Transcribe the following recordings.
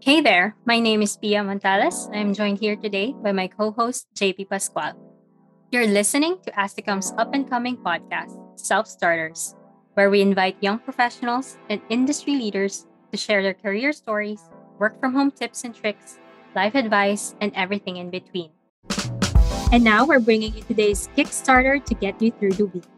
Hey there, my name is Pia Montales. I'm joined here today by my co host, JP Pascual. You're listening to ASTICOM's up and coming podcast, Self Starters, where we invite young professionals and industry leaders to share their career stories, work from home tips and tricks, life advice, and everything in between. And now we're bringing you today's Kickstarter to get you through the week.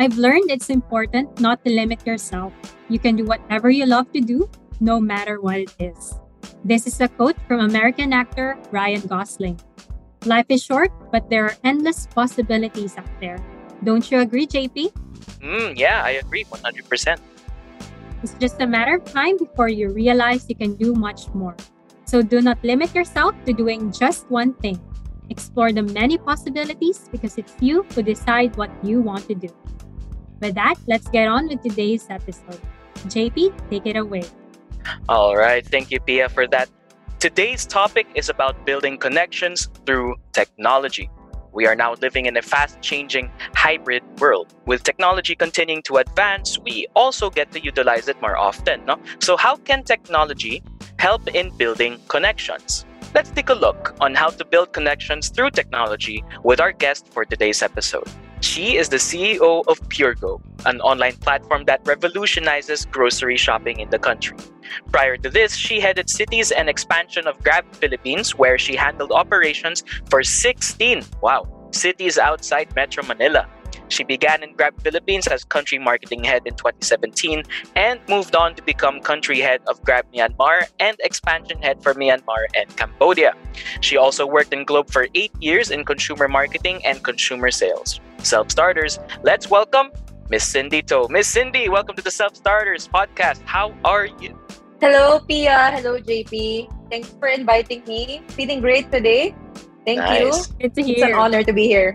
I've learned it's important not to limit yourself. You can do whatever you love to do, no matter what it is. This is a quote from American actor Ryan Gosling. Life is short, but there are endless possibilities out there. Don't you agree, JP? Mm, yeah, I agree 100%. It's just a matter of time before you realize you can do much more. So do not limit yourself to doing just one thing. Explore the many possibilities because it's you who decide what you want to do. With that, let's get on with today's episode. JP, take it away. All right. Thank you, Pia, for that. Today's topic is about building connections through technology. We are now living in a fast changing hybrid world. With technology continuing to advance, we also get to utilize it more often. No? So, how can technology help in building connections? Let's take a look on how to build connections through technology with our guest for today's episode. She is the CEO of PureGo, an online platform that revolutionizes grocery shopping in the country. Prior to this, she headed cities and expansion of Grab Philippines, where she handled operations for 16, wow, cities outside Metro Manila. She began in Grab Philippines as country marketing head in 2017 and moved on to become country head of Grab Myanmar and expansion head for Myanmar and Cambodia. She also worked in Globe for eight years in consumer marketing and consumer sales. Self starters, let's welcome Miss Cindy To. Miss Cindy, welcome to the Self Starters podcast. How are you? Hello, Pia. Hello, JP. Thanks for inviting me. Feeling great today. Thank Nice. you. Good to hear. It's an honor to be here.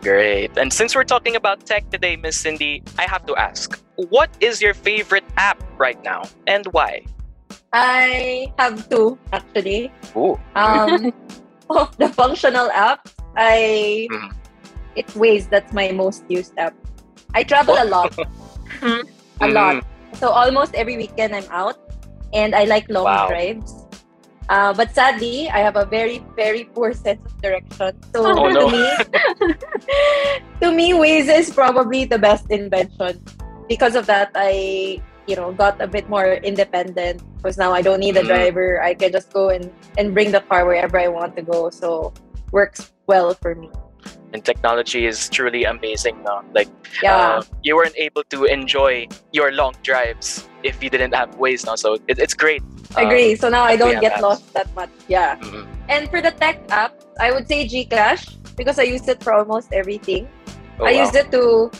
Great. And since we're talking about tech today, Miss Cindy, I have to ask, what is your favorite app right now and why? I have two actually. Ooh. Um, of the functional app, I Mhm. it's Waze. That's my most used app. I travel a lot, a Mhm. lot. So almost every weekend I'm out, and I like long Wow. drives. Uh, but sadly, I have a very, very poor sense of direction. So Oh, no. to me, to me, Waze is probably the best invention. Because of that, I, you know, got a bit more independent. Because now I don't need a Mhm. driver. I can just go and and bring the car wherever I want to go. So works well for me. And technology is truly amazing now. Like, uh, Yeah. you weren't able to enjoy your long drives if you didn't have Waze now. So it, it's great. Um, Agree. So now I don't get apps. lost that much. Yeah. mhm. And for the tech app, I would say Gcash because I use it for almost everything. Oh, I wow. used it to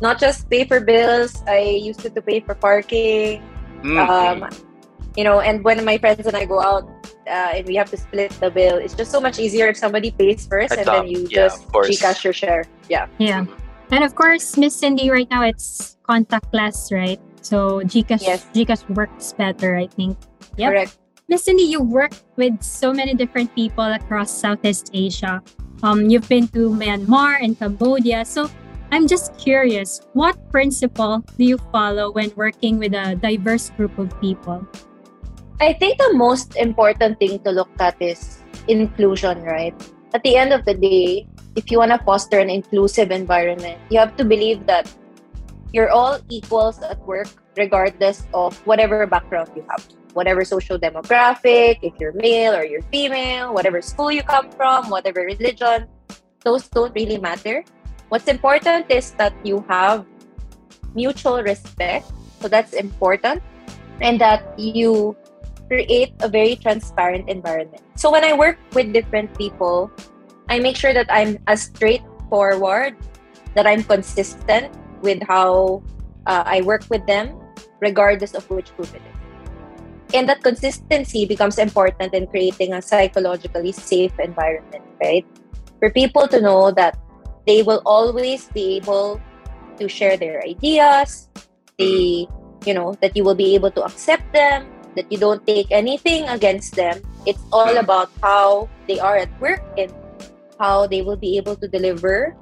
not just pay for bills, I used it to pay for parking. Mhm. Um, you know, and when my friends and I go out uh, and we have to split the bill, it's just so much easier if somebody pays first and Adopt, then you yeah, just of course. Gcash your share. Yeah. Yeah. And of course, Miss Cindy, right now it's contactless, right? So Gcash, Yes. Gcash works better, I think. Yep. Correct. Miss Cindy, you worked with so many different people across Southeast Asia. Um, you've been to Myanmar and Cambodia. So I'm just curious, what principle do you follow when working with a diverse group of people? I think the most important thing to look at is inclusion, right? At the end of the day, if you want to foster an inclusive environment, you have to believe that you're all equals at work, regardless of whatever background you have, whatever social demographic, if you're male or you're female, whatever school you come from, whatever religion, those don't really matter. What's important is that you have mutual respect. So that's important. And that you create a very transparent environment. So when I work with different people, I make sure that I'm as straightforward, that I'm consistent with how uh, I work with them, regardless of which group it is. And that consistency becomes important in creating a psychologically safe environment, right? For people to know that they will always be able to share their ideas, they, you know, that you will be able to accept them, that you don't take anything against them. It's all about how they are at work and how they will be able to deliver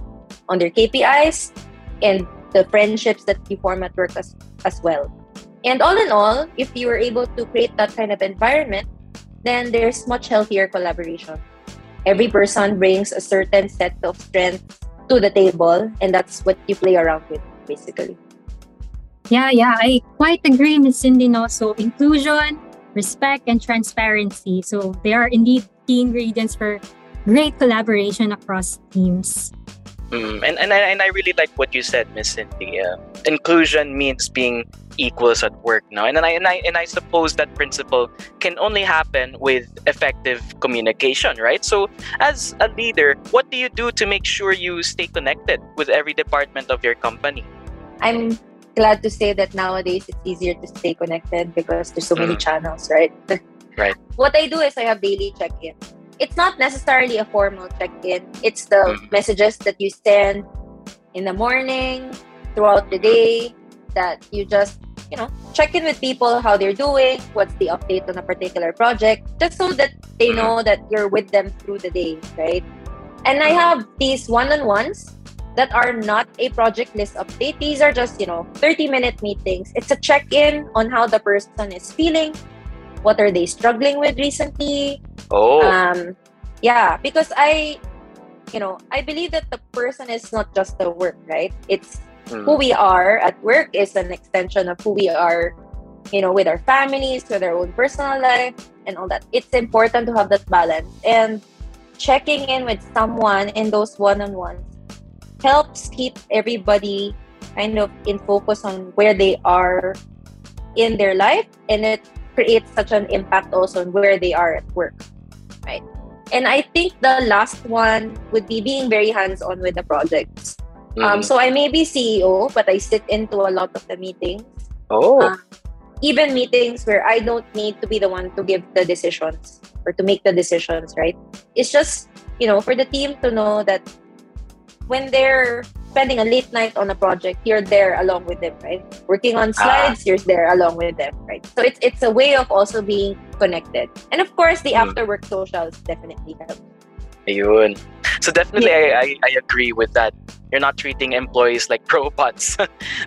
on their KPIs and the friendships that you form at work as, as well. And all in all, if you are able to create that kind of environment, then there's much healthier collaboration. Every person brings a certain set of strengths to the table, and that's what you play around with, basically. Yeah, yeah, I quite agree, Ms. Cindy. No, so inclusion, respect, and transparency. So they are indeed key ingredients for great collaboration across teams. Mm, and, and, I, and I really like what you said, Miss Cindy. Uh, inclusion means being equals at work now. And, and, I, and, I, and I suppose that principle can only happen with effective communication, right? So, as a leader, what do you do to make sure you stay connected with every department of your company? I'm glad to say that nowadays it's easier to stay connected because there's so many mm. channels, right? Right. what I do is I have daily check in it's not necessarily a formal check-in. It's the mm-hmm. messages that you send in the morning, throughout the day, that you just, you know, check in with people how they're doing, what's the update on a particular project, just so that they mm-hmm. know that you're with them through the day, right? And I have these one-on-ones that are not a project list update. These are just, you know, 30 minute meetings. It's a check in on how the person is feeling, what are they struggling with recently, Oh. Um, yeah, because I, you know, I believe that the person is not just the work, right? It's mm. who we are at work is an extension of who we are, you know, with our families, with our own personal life, and all that. It's important to have that balance. And checking in with someone in those one-on-ones helps keep everybody kind of in focus on where they are in their life and it creates such an impact also on where they are at work right? And I think the last one would be being very hands-on with the projects. Mm. Um, so I may be CEO, but I sit into a lot of the meetings. Oh. Uh, even meetings where I don't need to be the one to give the decisions or to make the decisions, right? It's just, you know, for the team to know that when they're spending a late night on a project, you're there along with them, right? Working on slides, ah. you're there along with them, right? So it's it's a way of also being connected. And of course, the mm. after work socials definitely help. Ayun. So definitely yeah. I, I, I agree with that. You're not treating employees like robots.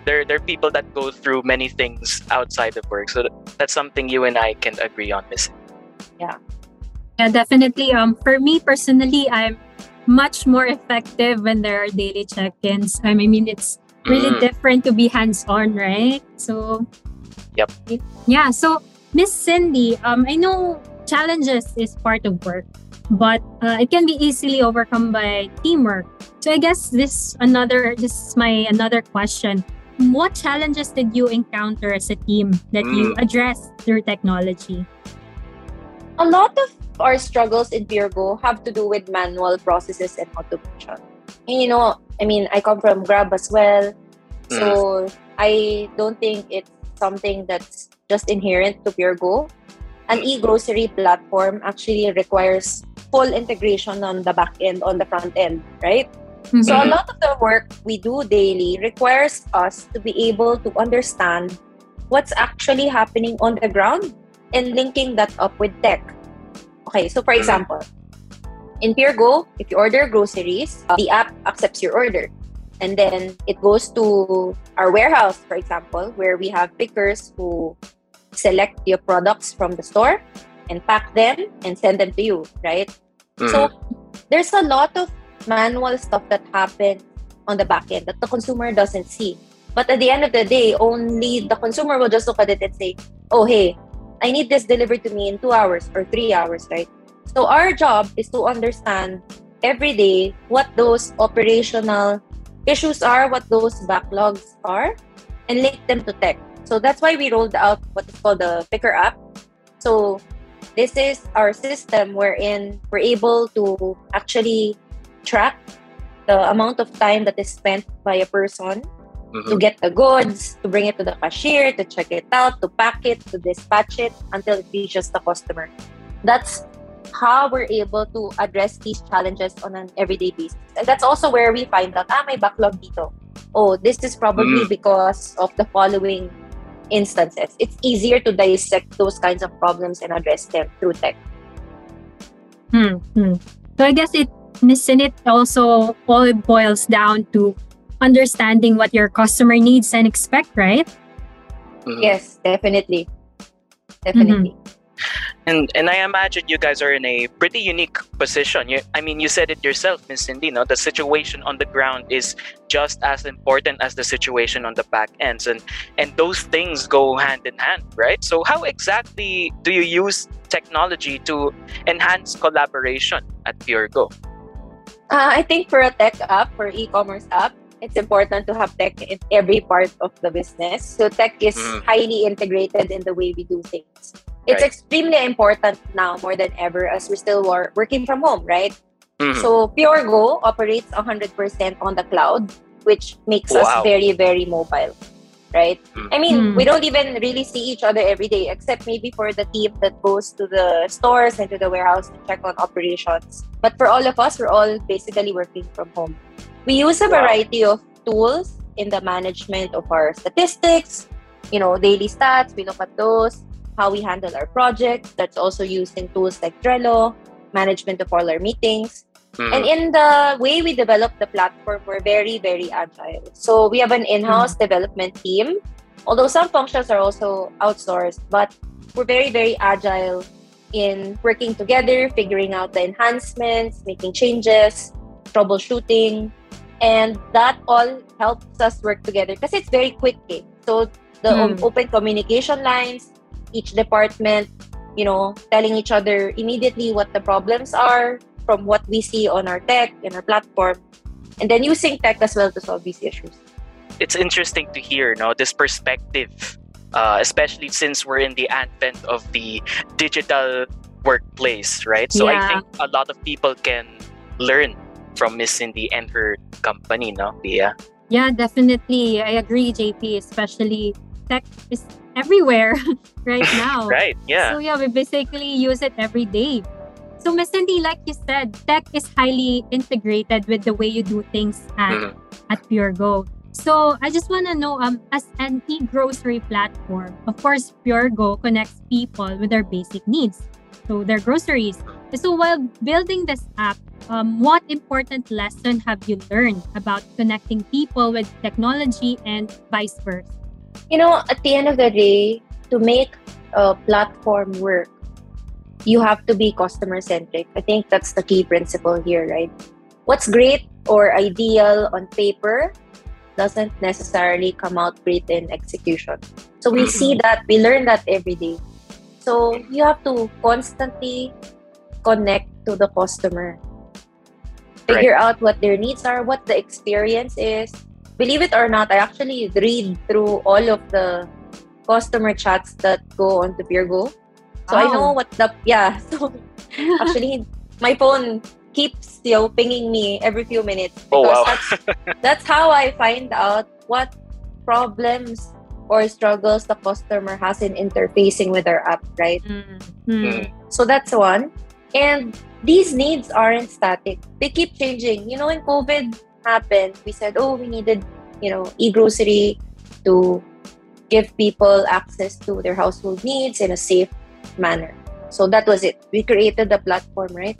they're they're people that go through many things outside of work. So that's something you and I can agree on, Miss. Yeah. Yeah, definitely. Um, for me personally, I'm much more effective when there are daily check-ins. I mean, it's really mm. different to be hands-on, right? So, yep. Yeah. So, Miss Cindy, um, I know challenges is part of work, but uh, it can be easily overcome by teamwork. So, I guess this another this is my another question. What challenges did you encounter as a team that mm. you addressed through technology? A lot of our struggles in PureGo have to do with manual processes and automation. And you know, I mean, I come from Grab as well. So mm. I don't think it's something that's just inherent to PureGo. An e-grocery platform actually requires full integration on the back end, on the front end, right? Mm-hmm. So a lot of the work we do daily requires us to be able to understand what's actually happening on the ground and linking that up with tech. Okay, so for example, in PureGo, if you order groceries, uh, the app accepts your order. And then it goes to our warehouse, for example, where we have pickers who select your products from the store and pack them and send them to you, right? Mm-hmm. So there's a lot of manual stuff that happens on the back end that the consumer doesn't see. But at the end of the day, only the consumer will just look at it and say, oh, hey, I need this delivered to me in two hours or three hours, right? So our job is to understand every day what those operational issues are, what those backlogs are, and link them to tech. So that's why we rolled out what is called the Picker app. So this is our system wherein we're able to actually track the amount of time that is spent by a person mm-hmm. to get the goods, to bring it to the cashier, to check it out, to pack it, to dispatch it until it reaches the customer. That's how we're able to address these challenges on an everyday basis. And that's also where we find out, ah, may backlog dito. Oh, this is probably mm. because of the following instances. It's easier to dissect those kinds of problems and address them through tech. Hmm. hmm. So I guess it, Miss it also all boils down to understanding what your customer needs and expect, right? Mhm. Yes, definitely. Definitely. And and I imagine you guys are in a pretty unique position. You, I mean, you said it yourself, Miss Cindy. No, the situation on the ground is just as important as the situation on the back ends, and and those things go hand in hand, right? So how exactly do you use technology to enhance collaboration at PureGo? Uh, I think for a tech app, for e-commerce app, it's important to have tech in every part of the business. So tech is Mm. highly integrated in the way we do things. It's Right. extremely important now more than ever as we're still wor- working from home, right? Mhm. So PureGo operates 100% on the cloud, which makes Wow. us very, very mobile, right? Mm. I mean, Mm. we don't even really see each other every day, except maybe for the team that goes to the stores and to the warehouse to check on operations. But for all of us, we're all basically working from home. We use a variety of tools in the management of our statistics, you know, daily stats, we look at those, how we handle our projects. That's also used in tools like Trello, management of all our meetings. Mhm. And in the way we develop the platform, we're very, very agile. So we have an in-house development team. Although some functions are also outsourced, but we're very, very agile in working together, figuring out the enhancements, making changes, troubleshooting, and that all helps us work together because it's very quick. eh. So the Hmm. open communication lines, each department, you know, telling each other immediately what the problems are from what we see on our tech and our platform, and then using tech as well to solve these issues. it's interesting to hear no this perspective uh, especially since we're in the advent of the digital workplace right so i think a lot of people can learn from miss cindy and her company no yeah Yeah, definitely. I agree, JP, especially tech is everywhere right now. right yeah So yeah, we basically use it every day. So Miss Cindy, like you said, tech is highly integrated with the way you do things at, Mhm. at PureGo. So I just want to know, um, as an e-grocery platform, of course, PureGo connects people with their basic needs, so their groceries. So while building this app, um, what important lesson have you learned about connecting people with technology and vice versa? You know, at the end of the day, to make a platform work, you have to be customer centric. I think that's the key principle here, right? What's great or ideal on paper doesn't necessarily come out great in execution. So we see that, we learn that every day. So you have to constantly connect to the customer, figure out what their needs are, what the experience is. Believe it or not, I actually read through all of the customer chats that go on to PureGo. So I know what the yeah. So actually, my phone keeps you know, pinging me every few minutes Oh, because wow. that's that's how I find out what problems or struggles the customer has in interfacing with our app, right? Mm. Mm. So that's one. And these needs aren't static. They keep changing. You know, when COVID happened, we said, oh, we needed, you know, e-grocery to give people access to their household needs in a safe manner. So that was it. We created the platform, right?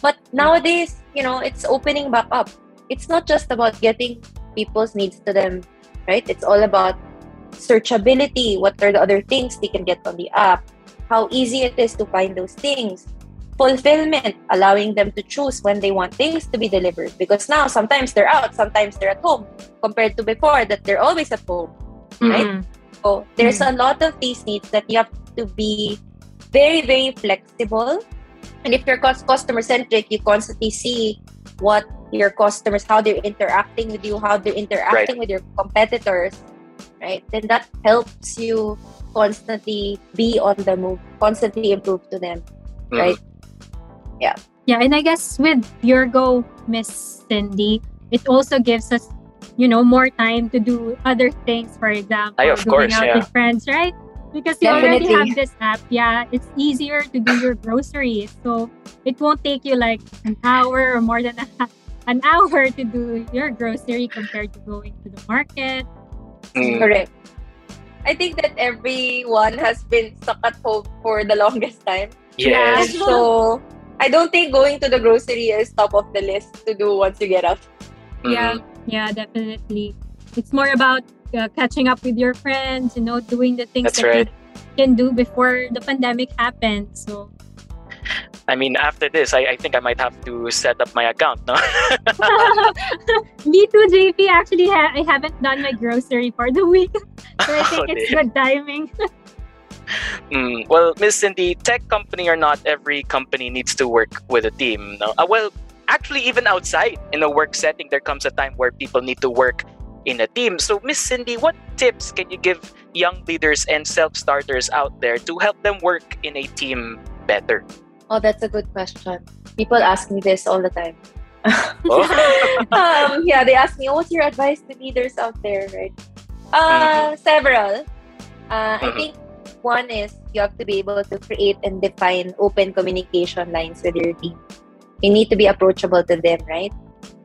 But nowadays, you know, it's opening back up. It's not just about getting people's needs to them, right? It's all about searchability. What are the other things they can get on the app? How easy it is to find those things. Fulfillment, allowing them to choose when they want things to be delivered. Because now sometimes they're out, sometimes they're at home, compared to before that they're always at home. Right? Mm. So there's a lot of these needs that you have to be very, very flexible. And if you're customer centric, you constantly see what your customers, how they're interacting with you, how they're interacting with your competitors, right? Then that helps you constantly be on the move, constantly improve to them, Mhm. right? Yeah, Yeah, and I guess with PureGo, Miss Cindy, it also gives us, you know, more time to do other things. For example, Ay, of going course, out yeah. with friends, right? Because you already have this app. Yeah, it's easier to do your groceries, so it won't take you like an hour or more than a, an hour to do your grocery compared to going to the market. Mm. Correct. I think that everyone has been stuck at home for the longest time. yes Yeah. So I don't think going to the grocery is top of the list to do once you get out. Yeah, Mhm. yeah, definitely. It's more about uh, catching up with your friends, you know, doing the things That's that right. you can do before the pandemic happened. So I mean, after this, I, I think I might have to set up my account, no? Me too, JP. Actually, ha- I haven't done my grocery for the week. So I think Oh, it's dear. good timing. Mm, well, Miss Cindy, tech company or not, every company needs to work with a team. No? Uh, well, actually, even outside in a work setting, there comes a time where people need to work in a team. So, Miss Cindy, what tips can you give young leaders and self-starters out there to help them work in a team better? Oh, that's a good question. People ask me this all the time. Oh. um, yeah, they ask me, what's your advice to leaders out there, right? Uh, Several. Uh, I Mhm. think one is you have to be able to create and define open communication lines with your team. You need to be approachable to them, right?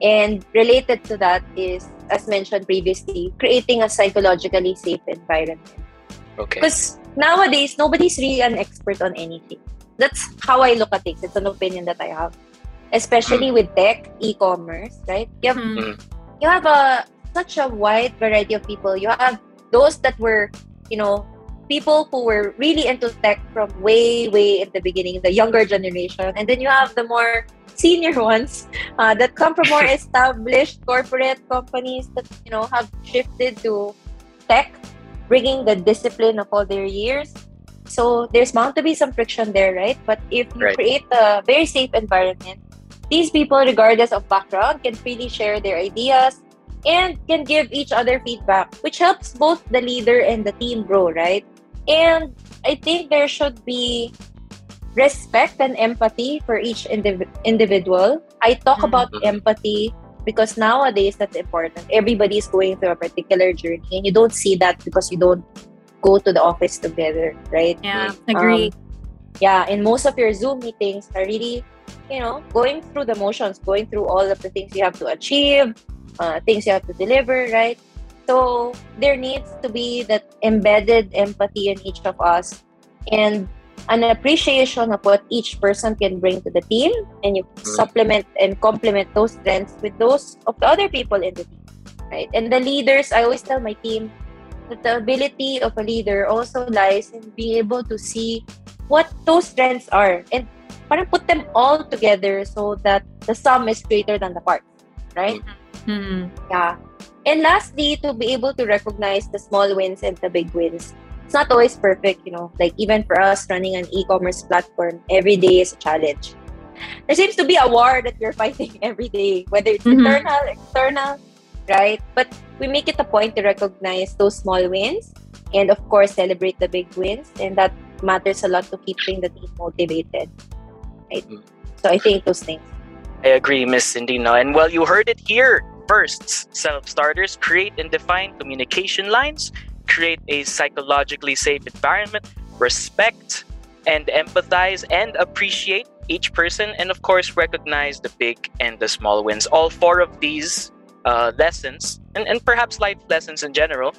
And related to that is, as mentioned previously, creating a psychologically safe environment. Okay. Because nowadays, nobody's really an expert on anything. That's how I look at things. It's an opinion that I have. Especially with tech, e-commerce, right? You have, Mhm. you have a such a wide variety of people. You have those that were, you know, people who were really into tech from way, way in the beginning, the younger generation. And then you have the more senior ones uh, that come from more established corporate companies that, you know, have shifted to tech, bringing the discipline of all their years. So there's bound to be some friction there, right? But if you Right. create a very safe environment, these people, regardless of background, can freely share their ideas and can give each other feedback, which helps both the leader and the team grow, right? And I think there should be respect and empathy for each indiv- individual. I talk Mhm. about Mhm. empathy because nowadays that's important. Everybody is going through a particular journey, and you don't see that because you don't go to the office together, right? Yeah, agree. Um, yeah, and most of your Zoom meetings are really, you know, going through the motions, going through all of the things you have to achieve, uh, things you have to deliver, right? So there needs to be that embedded empathy in each of us and an appreciation of what each person can bring to the team, and you supplement and complement those strengths with those of the other people in the team, right? And the leaders, I always tell my team that the ability of a leader also lies in being able to see what those strengths are and parang put them all together so that the sum is greater than the part, right? Mhm. Yeah. And lastly, to be able to recognize the small wins and the big wins. It's not always perfect, you know. Like even for us running an e-commerce platform, every day is a challenge. There seems to be a war that we're fighting every day, whether it's Mhm. internal, external, right? But we make it a point to recognize those small wins and of course celebrate the big wins. And that matters a lot to keeping the team motivated. Right? Mm. So I think those things. I agree, Miss Cindy. No, and well, you heard it here first. Self-starters create and define communication lines, create a psychologically safe environment, respect and empathize and appreciate each person, and of course, recognize the big and the small wins. All four of these uh, lessons, and, and perhaps life lessons in general,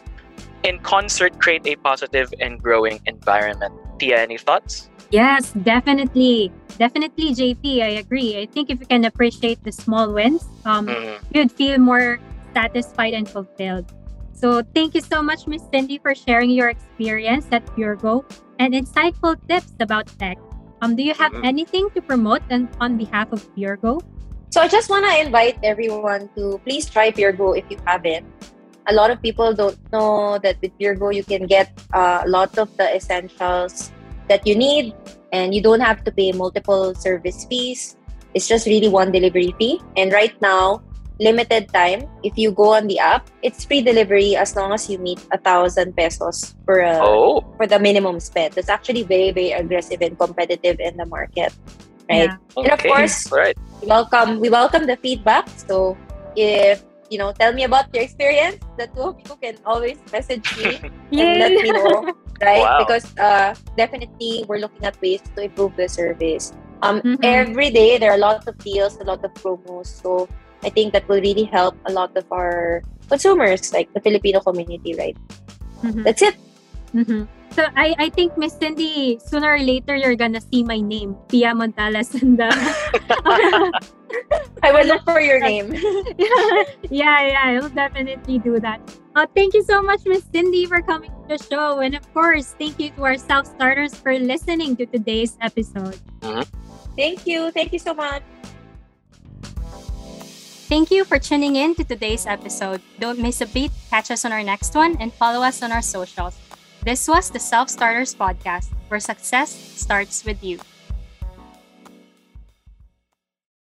in concert create a positive and growing environment. Pia, any thoughts? Yes, definitely. Definitely, JP. I agree. I think if you can appreciate the small wins, um, Mhm. you'd feel more satisfied and fulfilled. So, thank you so much, Miss Cindy, for sharing your experience at PureGo and insightful tips about tech. Um, do you have Mhm. anything to promote on, on behalf of PureGo? So I just want to invite everyone to please try PureGo if you haven't. A lot of people don't know that with PureGo you can get uh, a lot of the essentials that you need and you don't have to pay multiple service fees. It's just really one delivery fee. And right now, limited time, if you go on the app, it's free delivery as long as you meet a thousand pesos for a, Oh, for the minimum spend. That's actually very, very aggressive and competitive in the market. Right. Yeah. And of course- right. we welcome we welcome the feedback so if you know tell me about your experience the two of you can always message me and let me know right Wow. because uh definitely we're looking at ways to improve the service um Mhm. every day there are a lot of deals a lot of promos so i think that will really help a lot of our consumers like the filipino community right Mhm. that's it Mhm. So I, I think Miss Cindy, sooner or later you're gonna see my name, Pia Montales, in the I will look for your name. yeah, yeah, I'll definitely do that. Uh, thank you so much, Miss Cindy, for coming to the show. And of course, thank you to our self starters for listening to today's episode. Mm-hmm. Thank you. Thank you so much. Thank you for tuning in to today's episode. Don't miss a beat. Catch us on our next one and follow us on our socials. This was the Self Starters Podcast, where success starts with you.